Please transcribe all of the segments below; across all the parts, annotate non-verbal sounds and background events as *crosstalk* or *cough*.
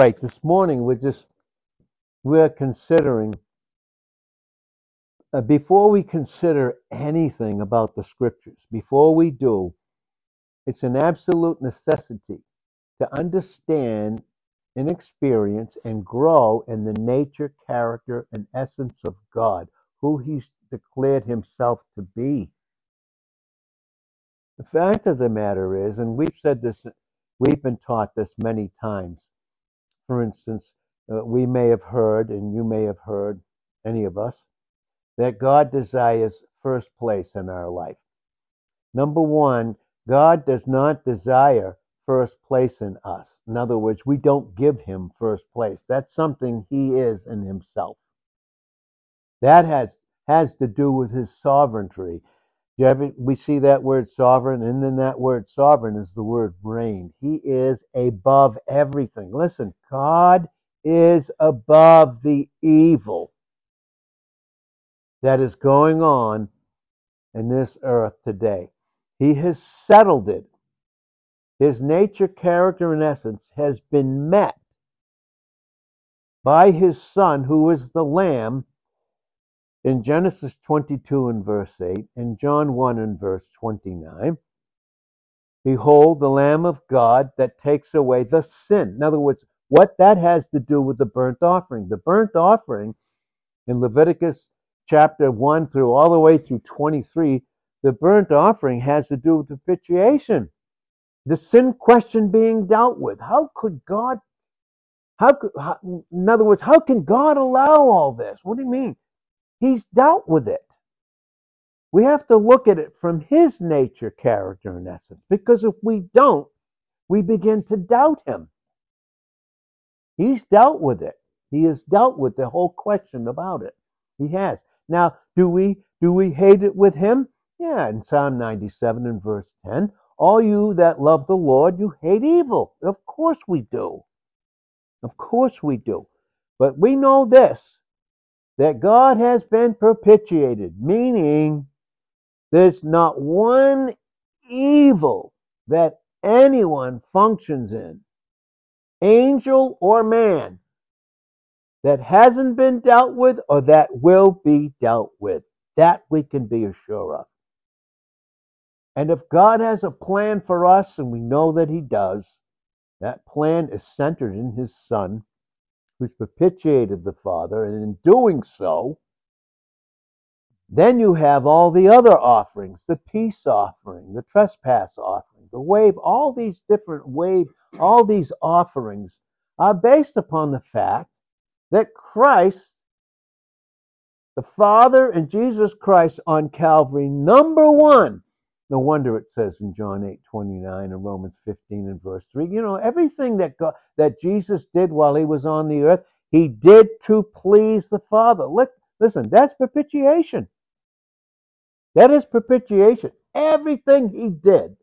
right. This morning we're just we're considering uh, before we consider anything about the scriptures, before we do, it's an absolute necessity to understand and experience and grow in the nature, character, and essence of God, who He's declared Himself to be. The fact of the matter is, and we've said this, we've been taught this many times. For instance, uh, we may have heard, and you may have heard, any of us, that God desires first place in our life. Number one, God does not desire first place in us. In other words, we don't give him first place. That's something he is in himself. That has has to do with his sovereignty. You ever, we see that word sovereign, and then that word sovereign is the word reign. He is above everything. Listen, God is above the evil that is going on in this earth today. He has settled it. His nature, character, and essence has been met by his Son, who is the Lamb, in Genesis 22 and verse 8, and John 1 and verse 29. Behold, the Lamb of God that takes away the sin. In other words, what that has to do with the burnt offering. The burnt offering in Leviticus chapter 1 through all the way through 23, the burnt offering has to do with propitiation. The sin question being dealt with. How could God, how could, how, in other words, how can God allow all this? What do you mean? He's dealt with it. We have to look at it from his nature, character, and essence, because if we don't, we begin to doubt him. He's dealt with it. He has dealt with the whole question about it. He has. Now, do we do we hate it with him? Yeah, in Psalm 97 and verse 10, all you that love the Lord, you hate evil. Of course we do. Of course we do. But we know this that God has been propitiated, meaning there's not one evil that anyone functions in, angel or man, that hasn't been dealt with or that will be dealt with. That we can be assured of. And if God has a plan for us, and we know that He does, that plan is centered in His Son, who's propitiated the Father, and in doing so, then you have all the other offerings the peace offering, the trespass offering, the wave, all these different wave, all these offerings are based upon the fact that Christ, the Father and Jesus Christ on Calvary, number one, no wonder it says in John 8 29 and Romans 15 and verse 3. You know, everything that God, that Jesus did while he was on the earth, he did to please the Father. Look, listen, that's propitiation. That is propitiation. Everything he did.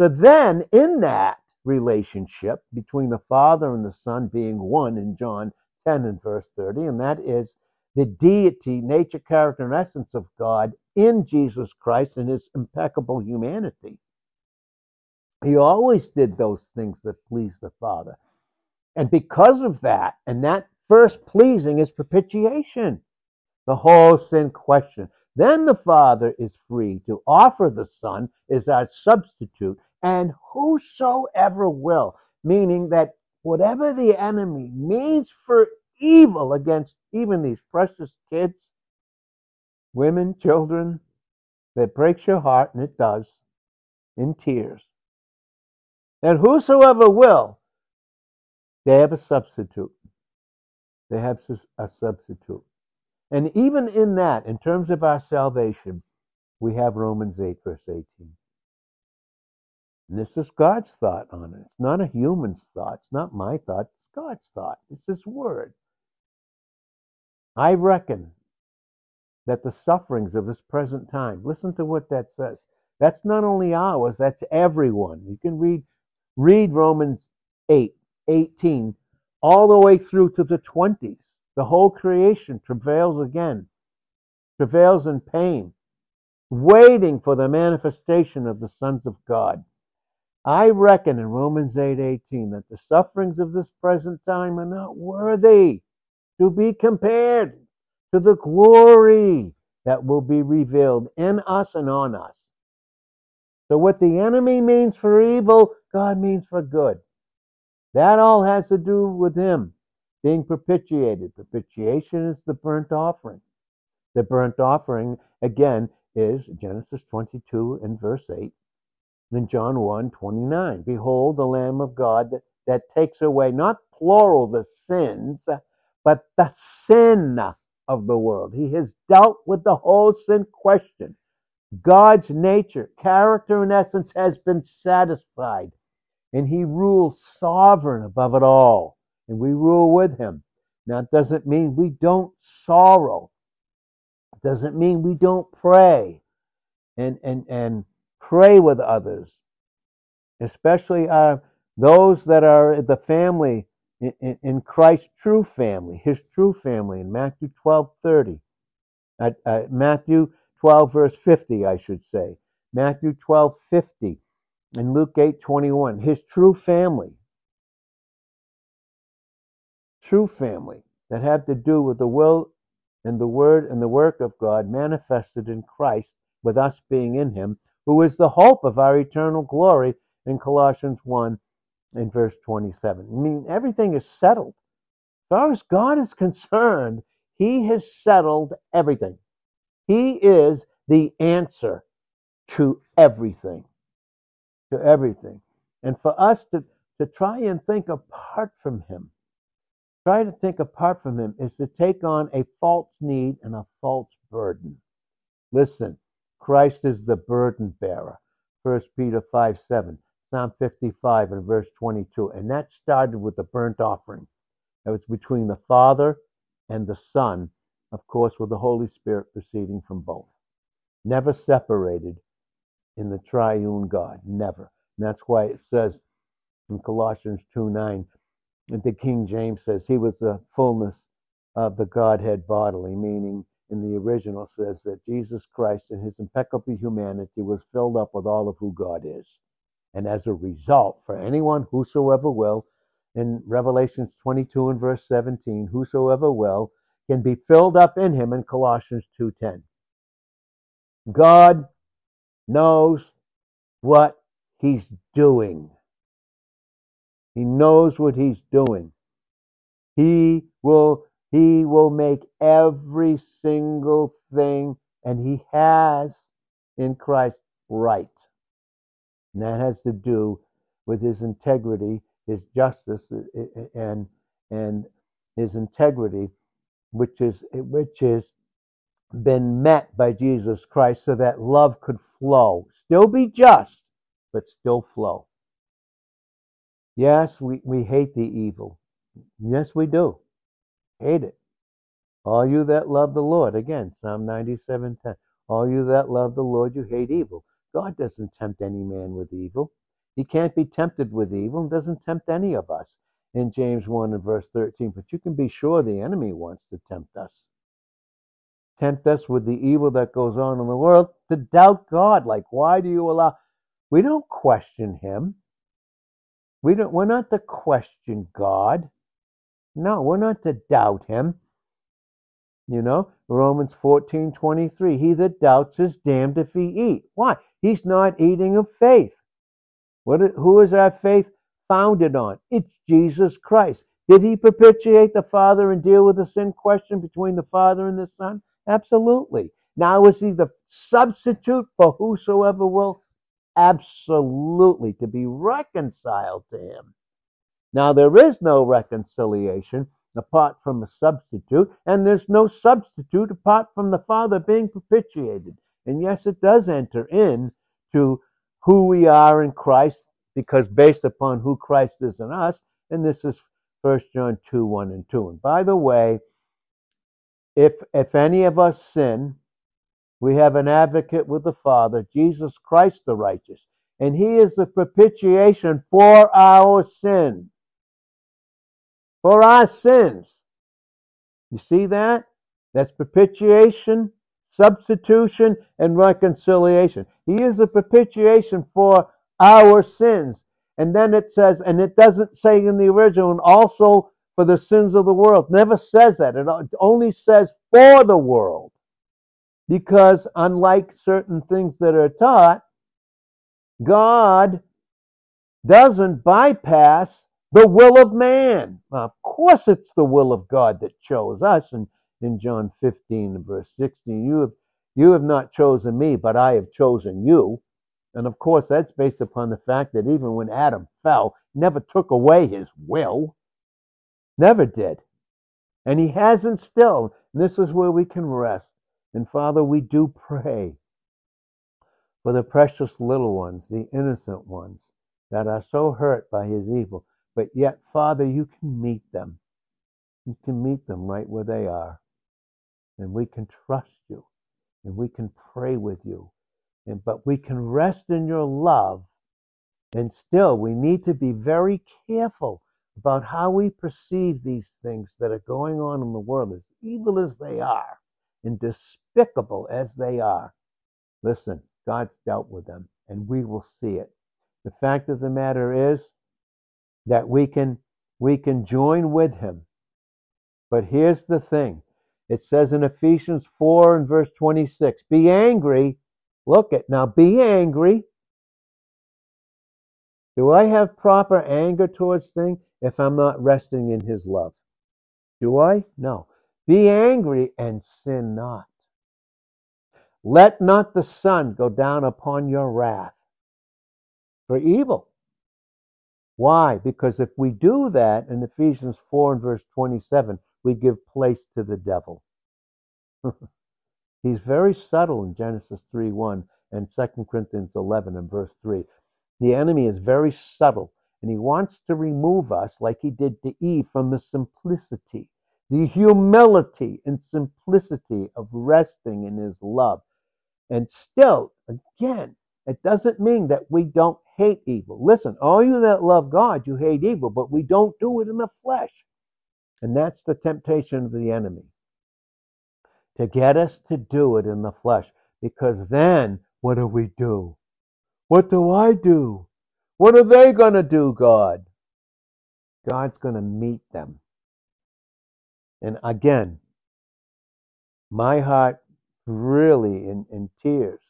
So then, in that relationship between the Father and the Son being one in John 10 and verse 30, and that is the deity, nature, character, and essence of God in Jesus Christ and his impeccable humanity. He always did those things that pleased the Father. And because of that, and that first pleasing is propitiation, the whole sin question. Then the Father is free to offer the Son as our substitute, and whosoever will, meaning that whatever the enemy means for evil against even these precious kids, women, children, that breaks your heart, and it does, in tears. And whosoever will, they have a substitute. They have a substitute. And even in that, in terms of our salvation, we have Romans 8, verse 18. And this is God's thought on it. It's not a human's thought. It's not my thought. It's God's thought. It's His word. I reckon that the sufferings of this present time, listen to what that says. That's not only ours, that's everyone. You can read read Romans 8, 18, all the way through to the 20s. The whole creation travails again, travails in pain, waiting for the manifestation of the sons of God. I reckon in Romans 8 18 that the sufferings of this present time are not worthy to be compared to the glory that will be revealed in us and on us. So, what the enemy means for evil, God means for good. That all has to do with Him being propitiated. Propitiation is the burnt offering. The burnt offering, again, is Genesis 22 and verse 8 in John 1 29. Behold, the Lamb of God that, that takes away, not plural, the sins, but the sin of the world. He has dealt with the whole sin question. God's nature, character, and essence has been satisfied, and He rules sovereign above it all, and we rule with Him. Now, it doesn't mean we don't sorrow. It doesn't mean we don't pray and, and, and pray with others, especially uh, those that are the family in, in, Christ's true family, his true family in Matthew 12 30. At, uh, Matthew 12, verse 50, I should say. Matthew 12 50 and Luke 8 21. His true family. True family that had to do with the will and the word and the work of God manifested in Christ, with us being in him, who is the hope of our eternal glory in Colossians 1 and verse 27. I mean, everything is settled. As far as God is concerned, He has settled everything. He is the answer to everything. To everything. And for us to, to try and think apart from Him, try to think apart from Him is to take on a false need and a false burden. Listen, Christ is the burden bearer. 1 Peter 5 7, Psalm 55 and verse 22. And that started with the burnt offering. That was between the Father and the Son, of course, with the Holy Spirit proceeding from both. Never separated in the triune God. Never. And that's why it says in Colossians 2 9, the King James says he was the fullness of the Godhead bodily, meaning in the original says that Jesus Christ in his impeccable humanity was filled up with all of who God is. And as a result, for anyone whosoever will, in Revelations 22 and verse 17, whosoever will can be filled up in him in Colossians 2:10. God knows what he's doing. He knows what he's doing. He will he will make every single thing, and He has in Christ right. And that has to do with His integrity, His justice, uh, uh, uh, and and His integrity, which is which is been met by Jesus Christ so that love could flow. Still be just, but still flow. Yes, we, we hate the evil. Yes, we do. Hate it. All you that love the Lord, again, Psalm 97 10. All you that love the Lord, you hate evil. God doesn't tempt any man with evil. He can't be tempted with evil and doesn't tempt any of us in James 1 and verse 13. But you can be sure the enemy wants to tempt us. Tempt us with the evil that goes on in the world to doubt God. Like, why do you allow? We don't question him. We don't, we're not to question God. No, we're not to doubt him. You know, Romans 14 23. He that doubts is damned if he eat. Why? He's not eating of faith. What, who is our faith founded on? It's Jesus Christ. Did he propitiate the Father and deal with the sin question between the Father and the Son? Absolutely. Now, is he the substitute for whosoever will? Absolutely. To be reconciled to him. Now, there is no reconciliation apart from a substitute, and there's no substitute apart from the Father being propitiated. And yes, it does enter in to who we are in Christ, because based upon who Christ is in us, and this is 1 John 2 1 and 2. And by the way, if if any of us sin, we have an advocate with the Father, Jesus Christ the righteous, and he is the propitiation for our sin for our sins. You see that? That's propitiation, substitution, and reconciliation. He is the propitiation for our sins. And then it says, and it doesn't say in the original, and also for the sins of the world. Never says that. It only says for the world. Because unlike certain things that are taught, God doesn't bypass the will of man. Now, of course, it's the will of God that chose us. And in John 15 verse 16, you have, you have not chosen me, but I have chosen you. And of course, that's based upon the fact that even when Adam fell, never took away his will. Never did. And he hasn't still. And this is where we can rest. And Father, we do pray for the precious little ones, the innocent ones that are so hurt by his evil. But yet, Father, you can meet them. You can meet them right where they are. And we can trust you. And we can pray with you and, but we can rest in your love. And still, we need to be very careful about how we perceive these things that are going on in the world, as evil as they are and despicable as they are. Listen, God's dealt with them, and we will see it. The fact of the matter is that we can we can join with him. But here's the thing. It says in Ephesians 4 and verse 26, be angry Look at now, be angry. Do I have proper anger towards things if I'm not resting in his love? Do I? No. Be angry and sin not. Let not the sun go down upon your wrath for evil. Why? Because if we do that in Ephesians 4 and verse 27, we give place to the devil. *laughs* He's very subtle in Genesis 3 1 and 2 Corinthians 11 and verse 3. The enemy is very subtle and he wants to remove us, like he did to Eve, from the simplicity, the humility and simplicity of resting in his love. And still, again, it doesn't mean that we don't hate evil. Listen, all you that love God, you hate evil, but we don't do it in the flesh. And that's the temptation of the enemy to get us to do it in the flesh. Because then, what do we do? What do I do? What are they going to do, God? God's going to meet them. And again, my heart really in, in tears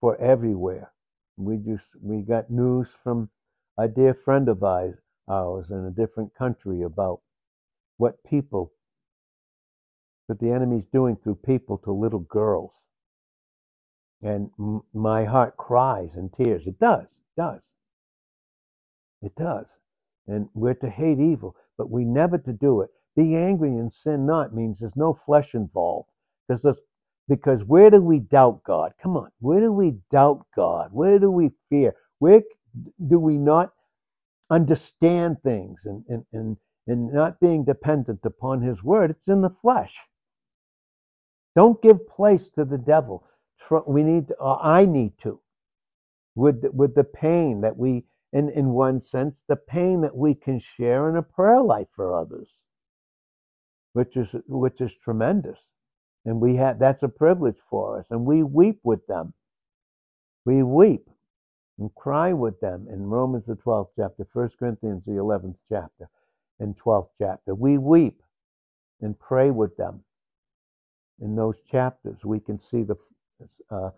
for everywhere. We just we got news from a dear friend of ours in a different country about what people that the enemy's doing through people to little girls. And m- my heart cries in tears. It does, it does. It does. And we're to hate evil, but we never to do it. Be angry and sin not means there's no flesh involved. Because because where do we doubt God? Come on, where do we doubt God? Where do we fear? Where do we not understand things and, and, and, and not being dependent upon His word? It's in the flesh. Don't give place to the devil. We need, to, or I need to, with with the pain that we, in in one sense, the pain that we can share in a prayer life for others, which is which is tremendous, and we have that's a privilege for us, and we weep with them. We weep and cry with them in Romans the twelfth chapter, First Corinthians the eleventh chapter, and twelfth chapter. We weep and pray with them in those chapters, we can see the, uh,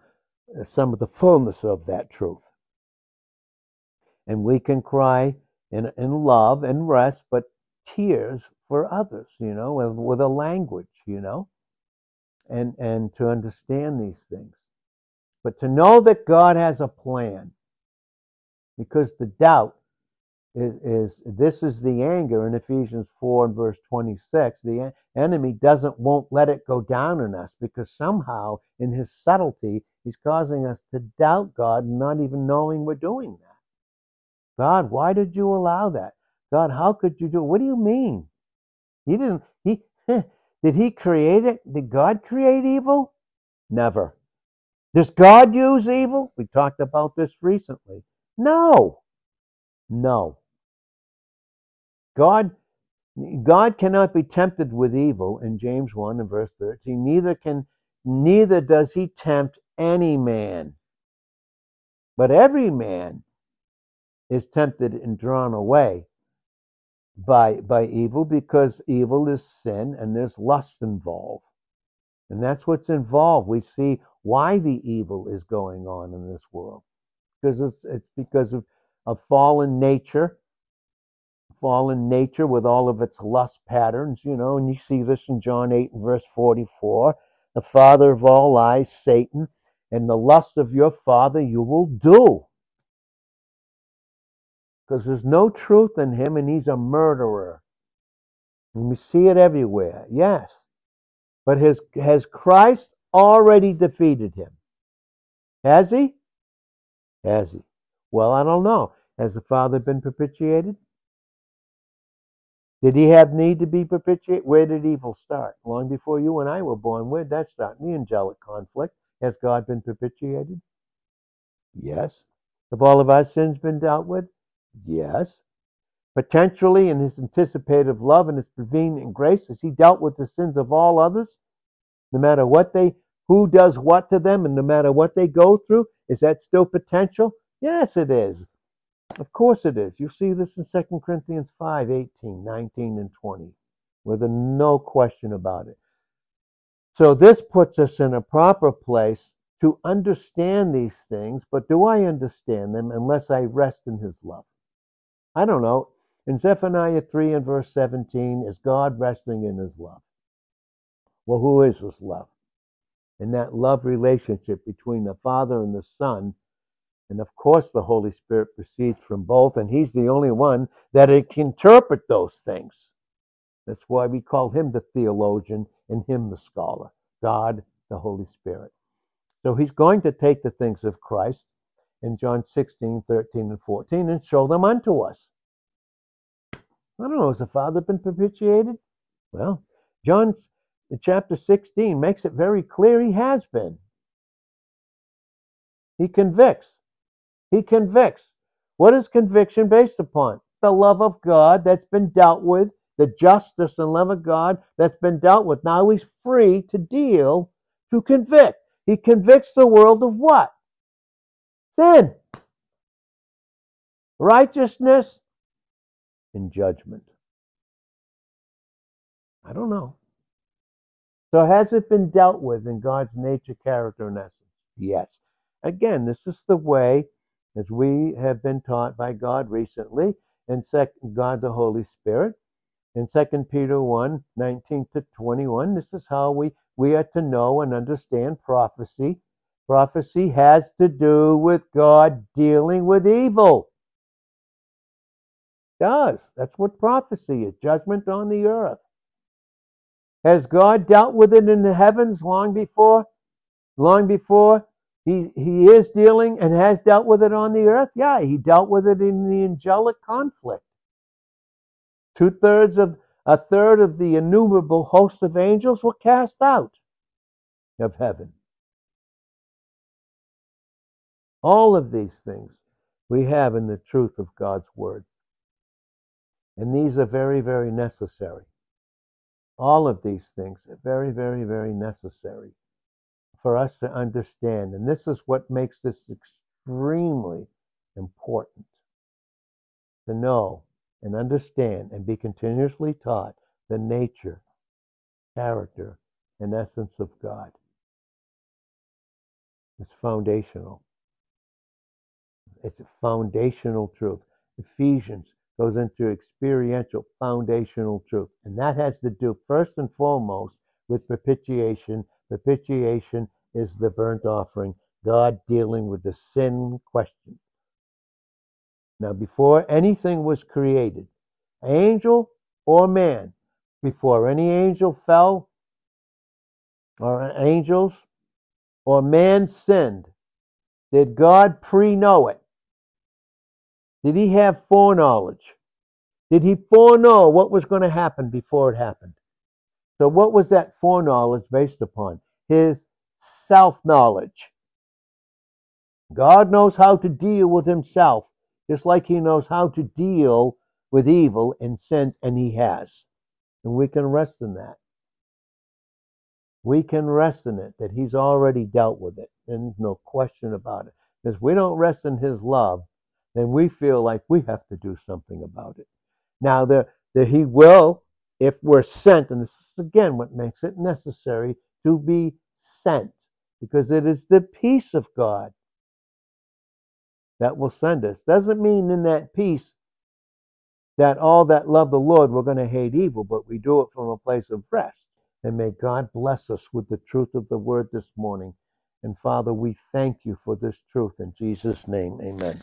some of the fullness of that truth. And we can cry in, in love and rest, but tears for others, you know, with, with a language, you know, and, and to understand these things. But to know that God has a plan, because the doubt is, is this is the anger in Ephesians 4 and verse 26. The enemy doesn't won't let it go down in us because somehow in his subtlety he's causing us to doubt God, not even knowing we're doing that. God, why did you allow that? God, how could you do it? What do you mean? He didn't he *laughs* did he create it? Did God create evil? Never. Does God use evil? We talked about this recently. No. No. God God cannot be tempted with evil in James 1 and verse 13. Neither can neither does he tempt any man. But every man is tempted and drawn away by by evil because evil is sin and there's lust involved. And that's what's involved. We see why the evil is going on in this world. Because it's, it's because of, of fallen nature, fallen nature with all of its lust patterns, you know, and you see this in John 8 and verse 44. The father of all lies, Satan, and the lust of your father you will do. Because there's no truth in him and he's a murderer. And we see it everywhere. Yes. But has, has Christ already defeated him? Has he? Has he? Well, I don't know. Has the Father been propitiated? Did he have need to be propitiated? Where did evil start? Long before you and I were born. Where did that start? In the angelic conflict. Has God been propitiated? Yes. Have all of our sins been dealt with? Yes. Potentially, in his anticipative love and his prevenient grace, has he dealt with the sins of all others? No matter what they, who does what to them, and no matter what they go through, is that still potential? Yes, it is. Of course it is. You see this in 2 Corinthians 5 18, 19, and 20, with a no question about it. So this puts us in a proper place to understand these things, but do I understand them unless I rest in his love? I don't know. In Zephaniah 3 and verse 17, is God resting in his love? Well, who is this love? And that love relationship between the Father and the Son, and of course the Holy Spirit proceeds from both, and He's the only one that can interpret those things. That's why we call Him the theologian and Him the scholar. God, the Holy Spirit. So He's going to take the things of Christ in John 16, 13, and 14 and show them unto us. I don't know, has the Father been propitiated? Well, John chapter 16 makes it very clear he has been. He convicts. He convicts. What is conviction based upon? The love of God that's been dealt with, the justice and love of God that's been dealt with. Now he's free to deal, to convict. He convicts the world of what? Sin, righteousness, and judgment. I don't know. So, has it been dealt with in God's nature, character, and essence? Yes. Again, this is the way, as we have been taught by God recently, and second, God the Holy Spirit, in 2 Peter 1 19 to 21. This is how we, we are to know and understand prophecy Prophecy has to do with God dealing with evil. It does. That's what prophecy is judgment on the earth. Has God dealt with it in the heavens long before? Long before he, he is dealing and has dealt with it on the earth? Yeah, he dealt with it in the angelic conflict. Two thirds of a third of the innumerable host of angels were cast out of heaven. All of these things we have in the truth of God's Word. And these are very, very necessary. All of these things are very, very, very necessary for us to understand. And this is what makes this extremely important to know and understand and be continuously taught the nature, character, and essence of God. It's foundational. It's a foundational truth. Ephesians goes into experiential foundational truth. And that has to do first and foremost with propitiation. Propitiation is the burnt offering, God dealing with the sin question. Now, before anything was created, angel or man, before any angel fell, or angels, or man sinned, did God pre know it? Did he have foreknowledge? Did he foreknow what was going to happen before it happened? So, what was that foreknowledge based upon? His self knowledge. God knows how to deal with himself, just like he knows how to deal with evil and sin, and he has. And we can rest in that. We can rest in it that he's already dealt with it. And no question about it. Because we don't rest in his love, then we feel like we have to do something about it. Now, the, he will, if we're sent, and this is again what makes it necessary to be sent, because it is the peace of God that will send us. Doesn't mean in that peace that all that love the Lord we're going to hate evil, but we do it from a place of rest. And may God bless us with the truth of the word this morning. And Father, we thank you for this truth in Jesus' name. Amen.